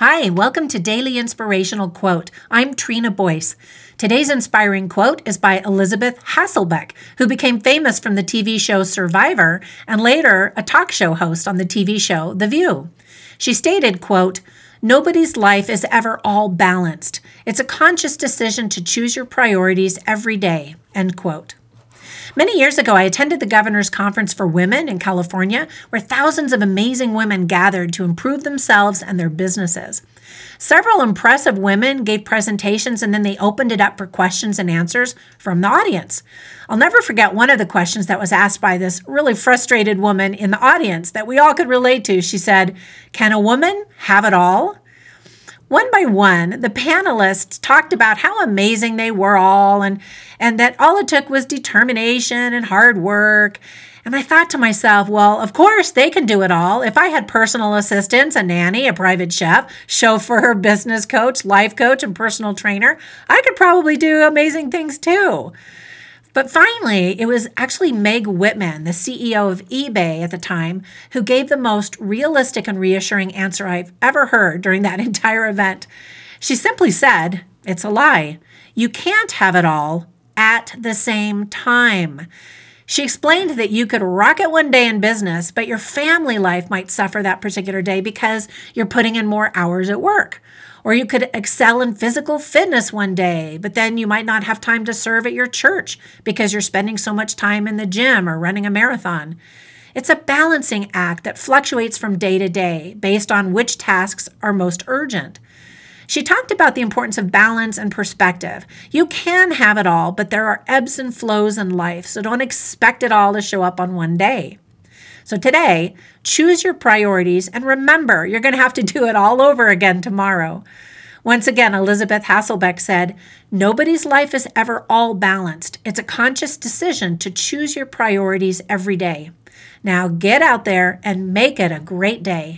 Hi, welcome to Daily Inspirational Quote. I'm Trina Boyce. Today's inspiring quote is by Elisabeth Hasselbeck, who became famous from the TV show Survivor and later a talk show host on the TV show The View. She stated, quote, Nobody's life is ever all balanced. It's a conscious decision to choose your priorities every day. End quote. Many years ago, I attended the Governor's Conference for Women in California, where thousands of amazing women gathered to improve themselves and their businesses. Several impressive women gave presentations and then they opened it up for questions and answers from the audience. I'll never forget one of the questions that was asked by this really frustrated woman in the audience that we all could relate to. She said, Can a woman have it all? One by one, the panelists talked about how amazing they were all and, and that all it took was determination and hard work. And I thought to myself, well, of course they can do it all. If I had personal assistants, a nanny, a private chef, chauffeur, business coach, life coach, and personal trainer, I could probably do amazing things too. But finally, it was actually Meg Whitman, the CEO of eBay at the time, who gave the most realistic and reassuring answer I've ever heard during that entire event. She simply said, It's a lie. You can't have it all at the same time. She explained that you could rock it one day in business, but your family life might suffer that particular day because you're putting in more hours at work. Or you could excel in physical fitness one day, but then you might not have time to serve at your church because you're spending so much time in the gym or running a marathon. It's a balancing act that fluctuates from day to day based on which tasks are most urgent. She talked about the importance of balance and perspective. You can have it all, but there are ebbs and flows in life, so don't expect it all to show up on one day. So today, choose your priorities and remember you're going to have to do it all over again tomorrow. Once again, Elisabeth Hasselbeck said, Nobody's life is ever all balanced. It's a conscious decision to choose your priorities every day. Now get out there and make it a great day.